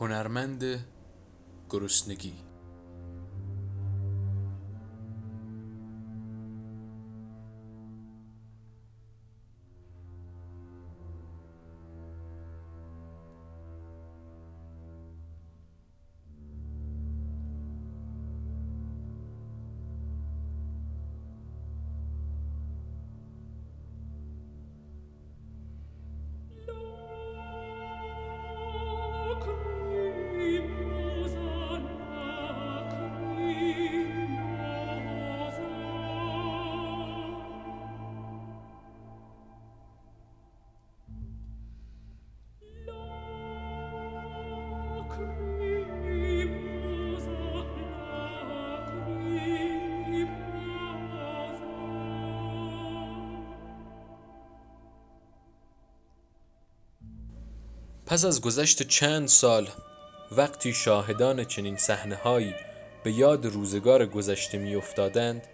هنرمند گرسنگی. پس از گذشت چند سال وقتی شاهدان چنین صحنه‌هایی به یاد روزگار گذشته میافتادند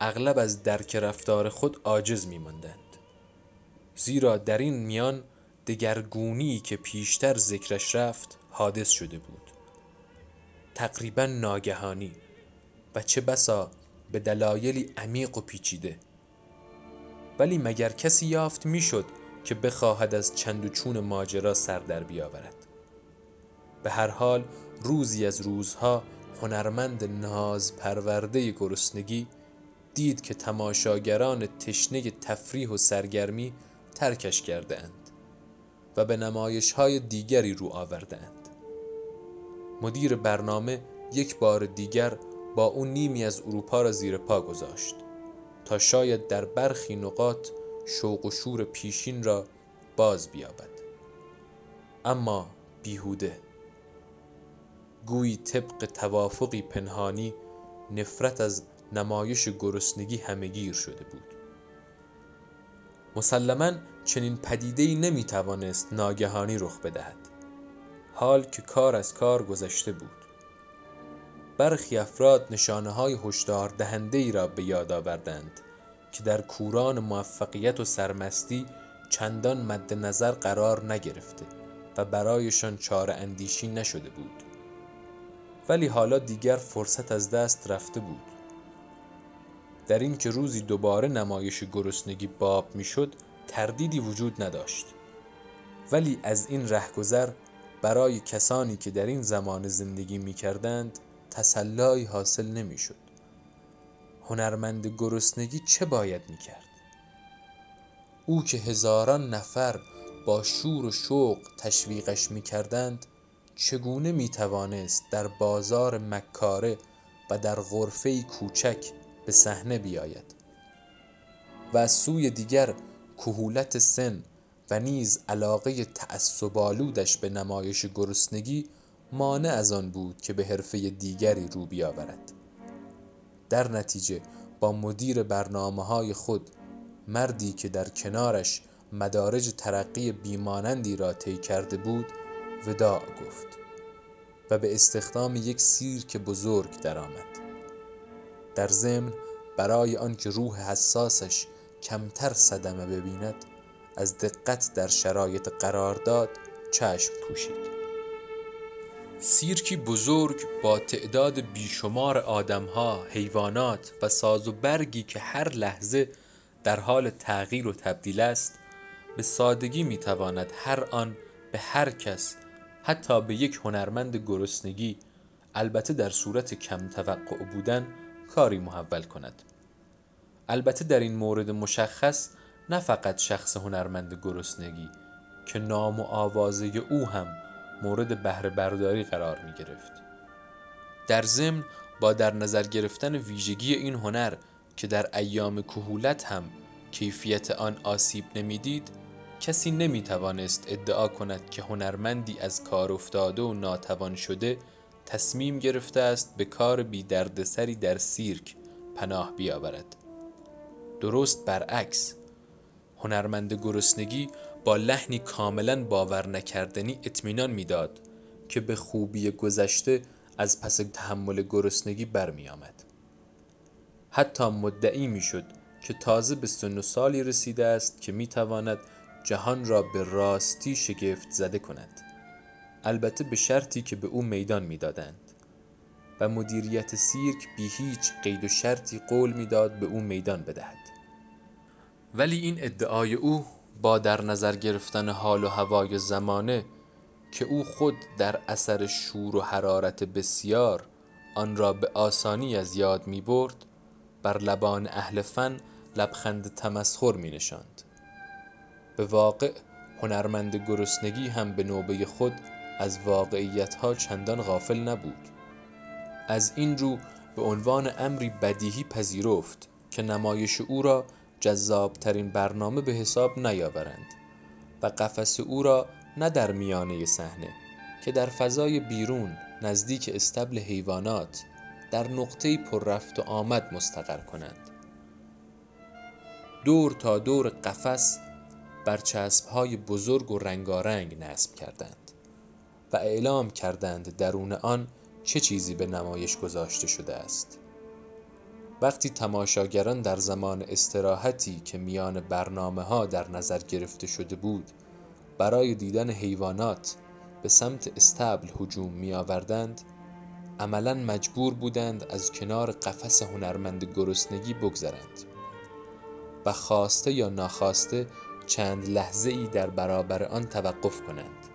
اغلب از درک رفتار خود عاجز میماندند. زیرا در این میان دگرگونی که پیشتر ذکرش رفت حادث شده بود. تقریبا ناگهانی و چه بسا به دلایلی عمیق و پیچیده. ولی مگر کسی یافت می‌شد که بخواهد از چند و چون ماجرا سر در بیاورد به هر حال روزی از روزها هنرمند ناز پرورده گرسنگی دید که تماشاگران تشنه تفریح و سرگرمی ترکش کرده اند و به نمایش های دیگری رو آورده اند. مدیر برنامه یک بار دیگر با اون نیمی از اروپا را زیر پا گذاشت تا شاید در برخی نقاط شوق و شور پیشین را باز بیابد. اما بیهوده گویی طبق توافقی پنهانی نفرت از نمایش گرسنگی همهگیر شده بود. مسلما چنین پدیده‌ای نمی‌توانست ناگهانی رخ بدهد. حال که کار از کار گذشته بود. برخی افراد نشانه های هشدار دهنده ای را به یاد آوردند. که در کوران موفقیت و سرمستی چندان مد نظر قرار نگرفته و برایشان چاره اندیشی نشده بود. ولی حالا دیگر فرصت از دست رفته بود. در این که روزی دوباره نمایش گرسنگی باب می‌شد تردیدی وجود نداشت. ولی از این رهگذر برای کسانی که در این زمان زندگی می کردند تسلایی حاصل نمی شد. هنرمند گرسنگی چه باید می کرد؟ او که هزاران نفر با شور و شوق تشویقش می کردند چگونه می توانست در بازار مکاره و در غرفه کوچک به صحنه بیاید و از سوی دیگر کهولت سن و نیز علاقه تعصبالودش به نمایش گرسنگی مانع از آن بود که به حرفه دیگری رو بیاورد در نتیجه با مدیر برنامه های خود مردی که در کنارش مدارج ترقی بیمانندی را طی کرده بود وداع گفت و به استخدام یک سیرک بزرگ درآمد. در ضمن برای آنکه روح حساسش کمتر صدمه ببیند از دقت در شرایط قرار داد چشم پوشید. سیرکی بزرگ با تعداد بیشمار آدمها، حیوانات و ساز و برگی که هر لحظه در حال تغییر و تبدیل است به سادگی می‌تواند هر آن به هر کس حتی به یک هنرمند گرسنگی البته در صورت کم توقع بودن کاری محول کند. البته در این مورد مشخص نه فقط شخص هنرمند گرسنگی که نام و آوازه او هم مورد بهره برداری قرار می گرفت. در ضمن با در نظر گرفتن ویژگی این هنر که در ایام کهولت هم کیفیت آن آسیب نمی‌دید کسی نمی توانست ادعا کند که هنرمندی از کار افتاده و ناتوان شده تصمیم گرفته است به کار بی دردسری در سیرک پناه بیاورد درست برعکس هنرمند گرسنگی با لحنی کاملا باور نکردنی اطمینان می‌داد که به خوبی گذشته از پس تحمل گرسنگی برمی آمد. حتی مدعی می شد که تازه به سن و سالی رسیده است که می تواند جهان را به راستی شگفت زده کند. البته به شرطی که به او میدان می‌دادند. و مدیریت سیرک بی هیچ قید و شرطی قول می‌داد به او میدان بدهد. ولی این ادعای او با در نظر گرفتن حال و هوای زمانه که او خود در اثر شور و حرارت بسیار آن را به آسانی از یاد می برد بر لبان اهل فن لبخند تمسخر می نشاند. به واقع هنرمند گرسنگی هم به نوبه خود از واقعیت ها چندان غافل نبود از این رو به عنوان امری بدیهی پذیرفت که نمایش او را جذابترین برنامه به حساب نیاورند و قفس او را نه در میانه صحنه که در فضای بیرون نزدیک استبل حیوانات در نقطه پر رفت و آمد مستقر کنند. دور تا دور قفس برچسب های بزرگ و رنگارنگ نصب کردند و اعلام کردند درون آن چه چیزی به نمایش گذاشته شده است. وقتی تماشاگران در زمان استراحتی که میان برنامه ها در نظر گرفته شده بود برای دیدن حیوانات به سمت استبل هجوم می آوردند عملا مجبور بودند از کنار قفس هنرمند گرسنگی بگذرند و خواسته یا ناخواسته چند لحظه ای در برابر آن توقف کنند.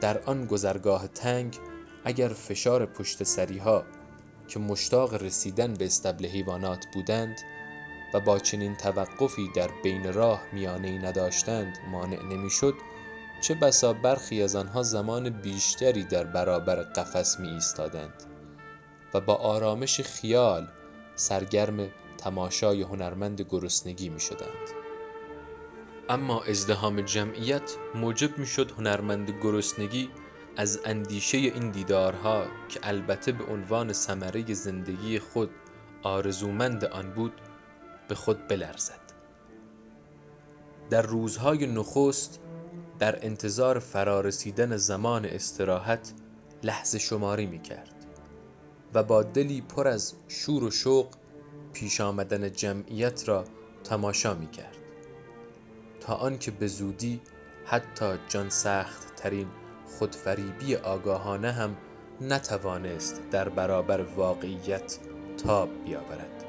در آن گذرگاه تنگ اگر فشار پشت سریها که مشتاق رسیدن به استبل حیوانات بودند و با چنین توقفی در بین راه میانه ای نداشتند مانع نمی‌شد چه بسا برخی از آنها زمان بیشتری در برابر قفس می ایستادند و با آرامش خیال سرگرم تماشای هنرمند گرسنگی می شدند. اما ازدهام جمعیت موجب می شد هنرمند گرسنگی از اندیشه این دیدارها که البته به عنوان ثمره زندگی خود آرزومند آن بود به خود بلرزد. در روزهای نخست در انتظار فرارسیدن زمان استراحت لحظه شماری می کرد و با دلی پر از شور و شوق پیش آمدن جمعیت را تماشا می کرد تا آنکه به زودی حتی جان سخت ترین خودفریبی آگاهانه هم نتوانست در برابر واقعیت تاب بیاورد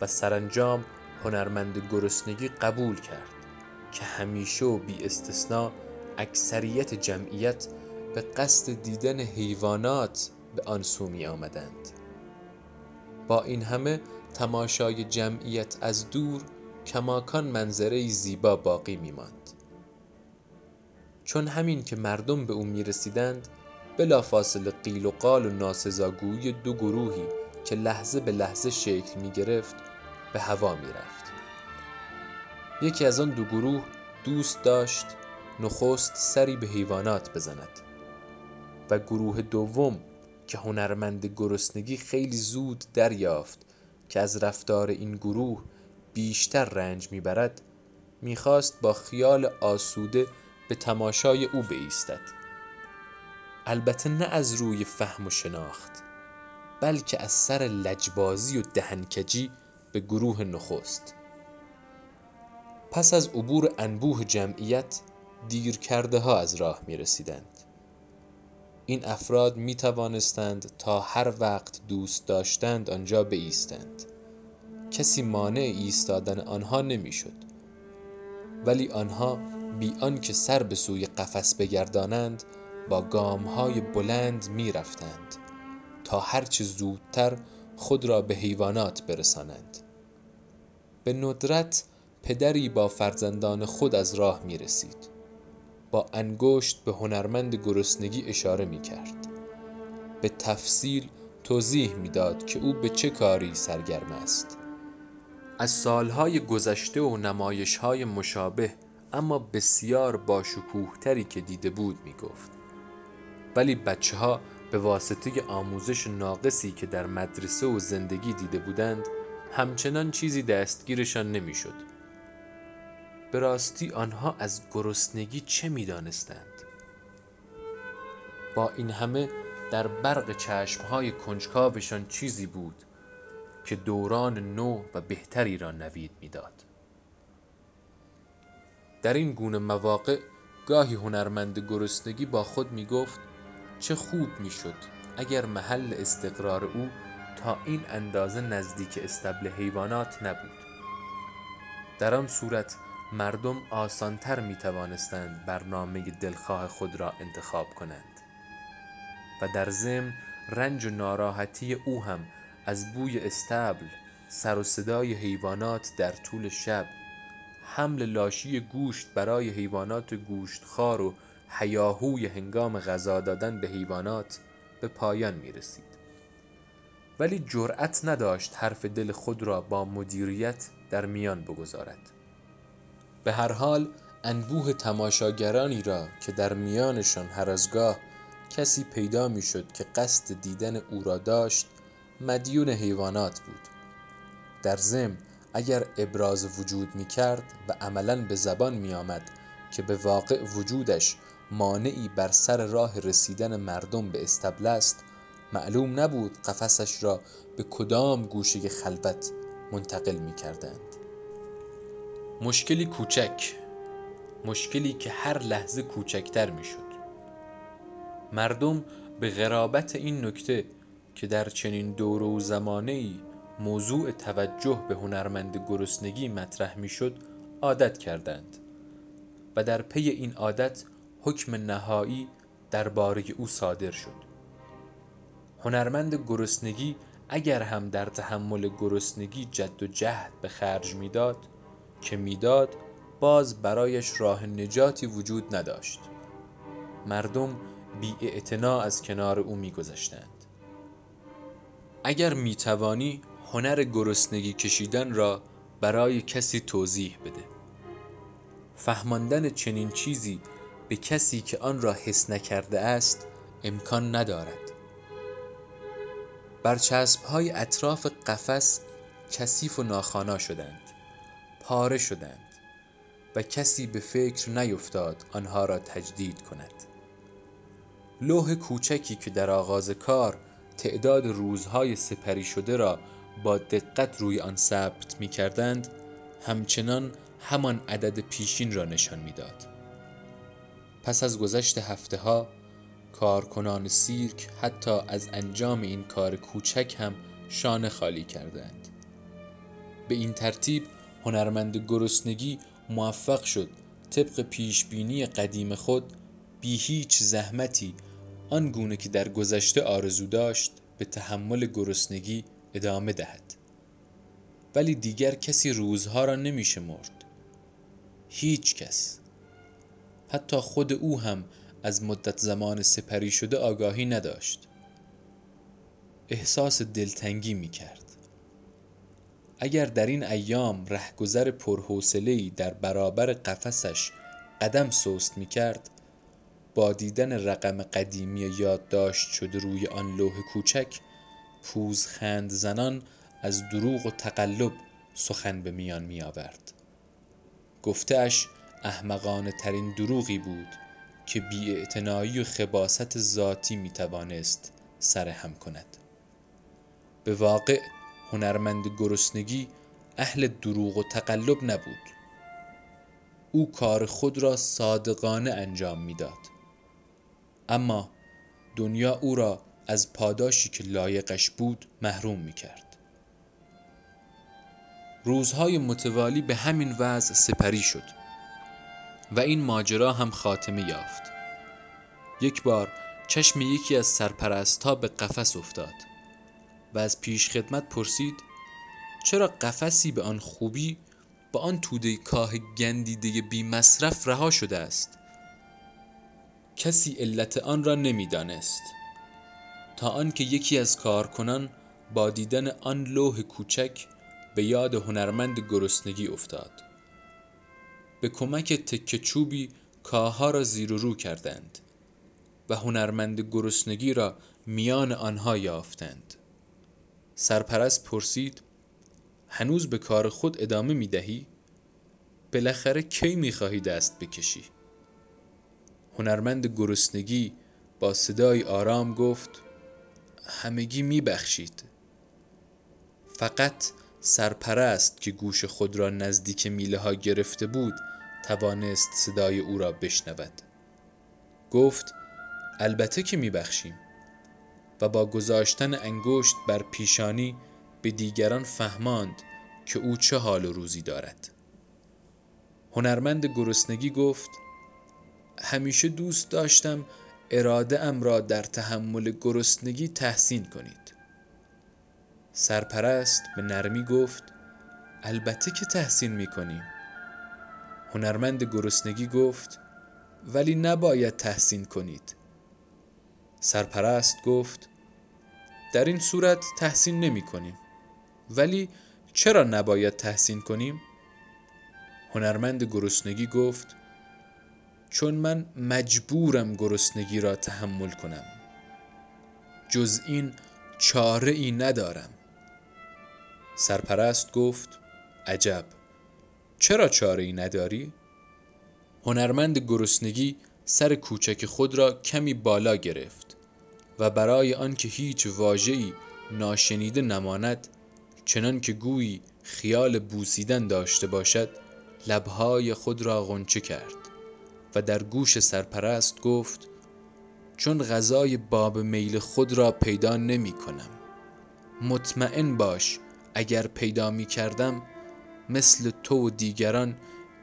و سرانجام هنرمند گرسنگی قبول کرد که همیشه و بی استثنا اکثریت جمعیت به قصد دیدن حیوانات به آن سو می آمدند با این همه تماشای جمعیت از دور کماکان منظره زیبا باقی می ماند. چون همین که مردم به او می رسیدند بلا فاصله قیل و قال و ناسزاگویی دو گروهی که لحظه به لحظه شکل می گرفت به هوا می رفت. یکی از آن دو گروه دوست داشت نخست سری به حیوانات بزند و گروه دوم که هنرمند گرسنگی خیلی زود دریافت که از رفتار این گروه بیشتر رنج می‌برد می‌خواست با خیال آسوده به تماشای او بایستد البته نه از روی فهم و شناخت بلکه از سر لجبازی و دهنکجی به گروه نخست پس از عبور انبوه جمعیت دیر کرده ها از راه می رسیدند. این افراد می توانستند تا هر وقت دوست داشتند آنجا بایستند. کسی مانع ایستادن آنها نمی‌شد ولی آنها بی آنکه سر به سوی قفس بگردانند با های بلند می رفتند تا هرچه زودتر خود را به حیوانات برسانند. به ندرت پدری با فرزندان خود از راه می رسید با انگشت به هنرمند گرسنگی اشاره می کرد به تفصیل توضیح می‌داد که او به چه کاری سرگرم است. از سالهای گذشته و نمایشهای مشابه اما بسیار با تری که دیده بود می گفت. ولی بچه ها به واسطه آموزش ناقصی که در مدرسه و زندگی دیده بودند همچنان چیزی دستگیرشان نمی‌شد. به راستی آنها از گرسنگی چه می دانستند؟ با این همه در برق چشمهای کنجکاوشان چیزی بود که دوران نو و بهتری را نوید می‌داد. در این گونه مواقع گاهی هنرمند گرسنگی با خود می گفت چه خوب می شد اگر محل استقرار او تا این اندازه نزدیک استبل حیوانات نبود. در آن صورت مردم آسانتر می توانستند برنامه دلخواه خود را انتخاب کنند و در ضمن رنج و ناراحتی او هم از بوی استبل سر و صدای حیوانات در طول شب حمل لاشی گوشت برای حیوانات گوشتخوار و حیاهوی هنگام غذا دادن به حیوانات به پایان می رسید. ولی جرأت نداشت حرف دل خود را با مدیریت در میان بگذارد. به هر حال انبوه تماشاگرانی را که در میانشان هر ازگاه کسی پیدا می‌شد که قصد دیدن او را داشت مدیون حیوانات بود در ضمن اگر ابراز وجود می کرد و عملا به زبان می آمد که به واقع وجودش مانعی بر سر راه رسیدن مردم به استبل است معلوم نبود قفسش را به کدام گوشه خلوت منتقل می کردند مشکلی کوچک مشکلی که هر لحظه کوچکتر می شد مردم به غرابت این نکته که در چنین دور و زمانه ای موضوع توجه به هنرمند گرسنگی مطرح می‌شد عادت کردند و در پی این عادت حکم نهایی درباره او صادر شد. هنرمند گرسنگی اگر هم در تحمل گرسنگی جد و جهد به خرج می‌داد که می‌داد باز برایش راه نجاتی وجود نداشت. مردم بی از کنار او میگذشتند. اگر می‌توانی هنر گرسنگی کشیدن را برای کسی توضیح بده. فهماندن چنین چیزی به کسی که آن را حس نکرده است امکان ندارد. برچسب های اطراف قفس کثیف و ناخانا شدند پاره شدند و کسی به فکر نیفتاد آنها را تجدید کند. لوح کوچکی که در آغاز کار تعداد روزهای سپری شده را با دقت روی آن ثبت می کردند همچنان همان عدد پیشین را نشان می‌داد. پس از گذشت هفته ها کارکنان سیرک حتی از انجام این کار کوچک هم شانه خالی کردند به این ترتیب هنرمند گرسنگی موفق شد طبق پیشبینی قدیم خود بی هیچ زحمتی آن گونه که در گذشته آرزو داشت به تحمل گرسنگی ادامه دهد. ولی دیگر کسی روزها را نمی شمرد هیچ کس. حتی خود او هم از مدت زمان سپری شده آگاهی نداشت. احساس دلتنگی می کرد اگر در این ایام رهگذر پرحوصله‌ای در برابر قفسش قدم سست می کرد با دیدن رقم قدیمی یادداشت شده روی آن لوح کوچک پوزخند زنان از دروغ و تقلب سخن به میان می آورد گفتهش احمقانه ترین دروغی بود که بی و خباست ذاتی می توانست سرهم کند. به واقع هنرمند گرسنگی اهل دروغ و تقلب نبود. او کار خود را صادقانه انجام می‌داد. اما دنیا او را از پاداشی که لایقش بود محروم می کرد. روزهای متوالی به همین وضع سپری شد و این ماجرا هم خاتمه یافت. یک بار چشم یکی از سرپرستها به قفس افتاد و از پیش خدمت پرسید چرا قفسی به آن خوبی با آن توده کاه گندیده بی مصرف رها شده است کسی علت آن را نمی‌دانست تا آنکه یکی از کارکنان با دیدن آن لوح کوچک به یاد هنرمند گرسنگی افتاد به کمک تکه چوبی کاها را زیر و رو کردند و هنرمند گرسنگی را میان آنها یافتند سرپرست پرسید هنوز به کار خود ادامه می دهی؟ بالاخره کی می خواهی دست بکشی؟ هنرمند گرسنگی با صدای آرام گفت همگی میبخشید. فقط سرپرست که گوش خود را نزدیک میله ها گرفته بود توانست صدای او را بشنود. گفت البته که میبخشیم. و با گذاشتن انگشت بر پیشانی به دیگران فهماند که او چه حال و روزی دارد. هنرمند گرسنگی گفت همیشه دوست داشتم اراده ام را در تحمل گرسنگی تحسین کنید. سرپرست به نرمی گفت البته که تحسین می کنیم هنرمند گرسنگی گفت ولی نباید تحسین کنید. سرپرست گفت در این صورت تحسین نمی کنیم ولی چرا نباید تحسین کنیم؟ هنرمند گرسنگی گفت چون من مجبورم گرسنگی را تحمل کنم. جز این چاره ای ندارم. سرپرست گفت عجب. چرا چاره ای نداری؟ هنرمند گرسنگی سر کوچک خود را کمی بالا گرفت و برای آنکه هیچ واژه‌ای ناشنیده نماند چنان که گویی خیال بوسیدن داشته باشد لبهای خود را غنچه کرد. و در گوش سرپرست گفت چون غذای باب میل خود را پیدا نمی کنم. مطمئن باش اگر پیدا می کردم مثل تو و دیگران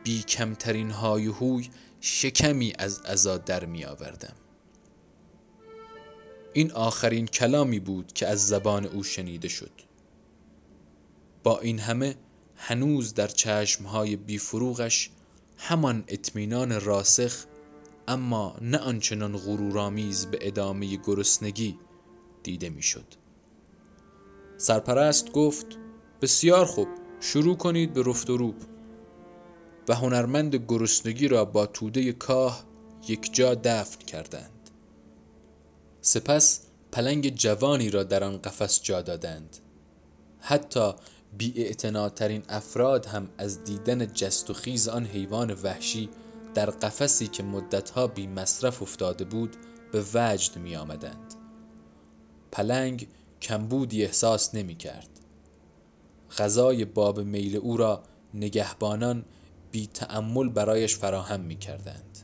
بی کمترین های هوی شکمی از عزا در می آوردم. این آخرین کلامی بود که از زبان او شنیده شد. با این همه هنوز در چشمهای بیفروغش همان اطمینان راسخ اما نه آنچنان غرورآمیز به ادامه گرسنگی دیده می‌شد. سرپرست گفت بسیار خوب شروع کنید به رفت و روب. و هنرمند گرسنگی را با توده کاه یک جا دفن کردند. سپس پلنگ جوانی را در آن قفس جا دادند. حتی بی ترین افراد هم از دیدن جست و خیز آن حیوان وحشی در قفسی که مدتها بی مصرف افتاده بود به وجد می آمدند. پلنگ کمبودی احساس نمی کرد. غذای باب میل او را نگهبانان بی تأمل برایش فراهم می کردند.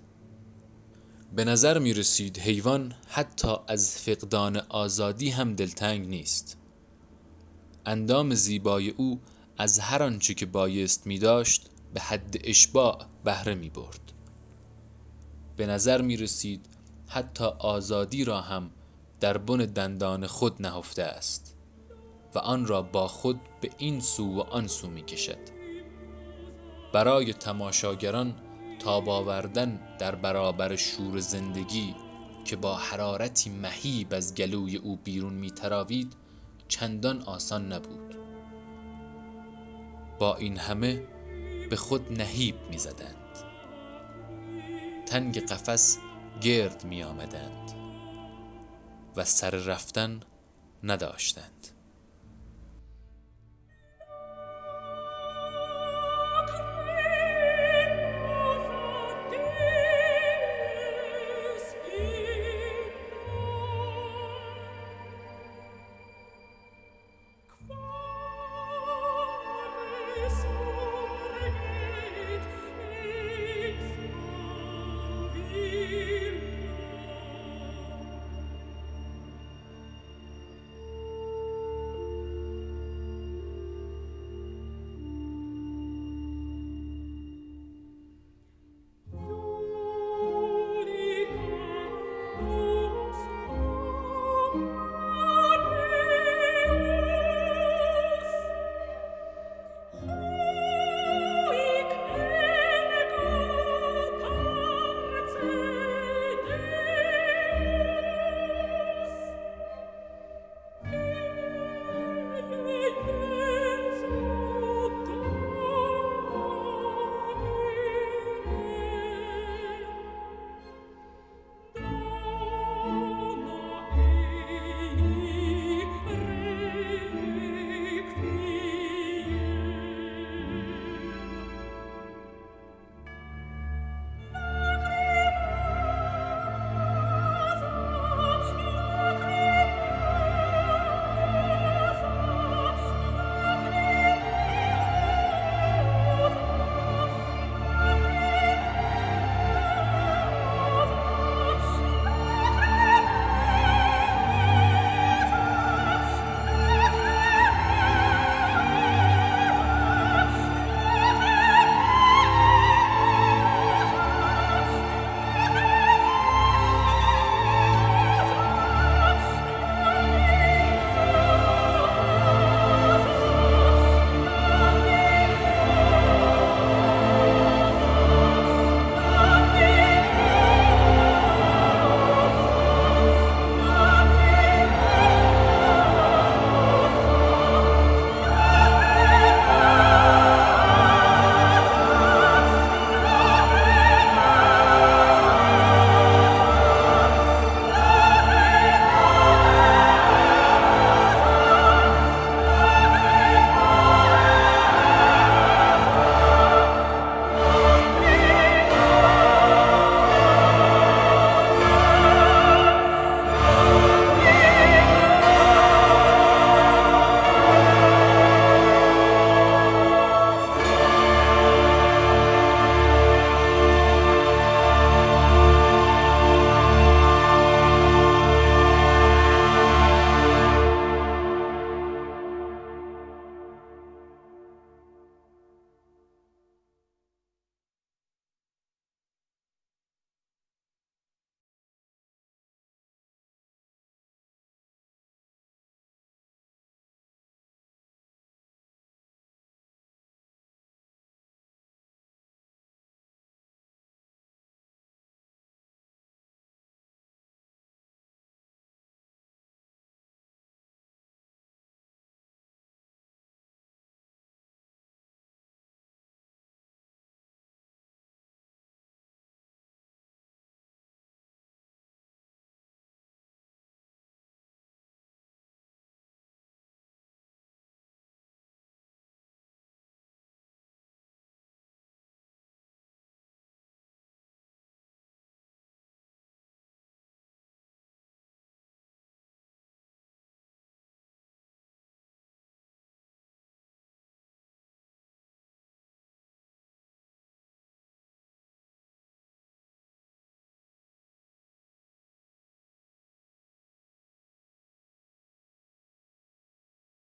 به نظر می رسید حیوان حتی از فقدان آزادی هم دلتنگ نیست. اندام زیبای او از هر آنچه که بایست می داشت به حد اشباع بهره می برد. به نظر می رسید حتی آزادی را هم در بن دندان خود نهفته است و آن را با خود به این سو و آن سو می کشد. برای تماشاگران تاب آوردن در برابر شور زندگی که با حرارتی مهیب از گلوی او بیرون می تراوید چندان آسان نبود. با این همه به خود نهیب می زدند تنگ قفس گرد می آمدند و سر رفتن نداشتند.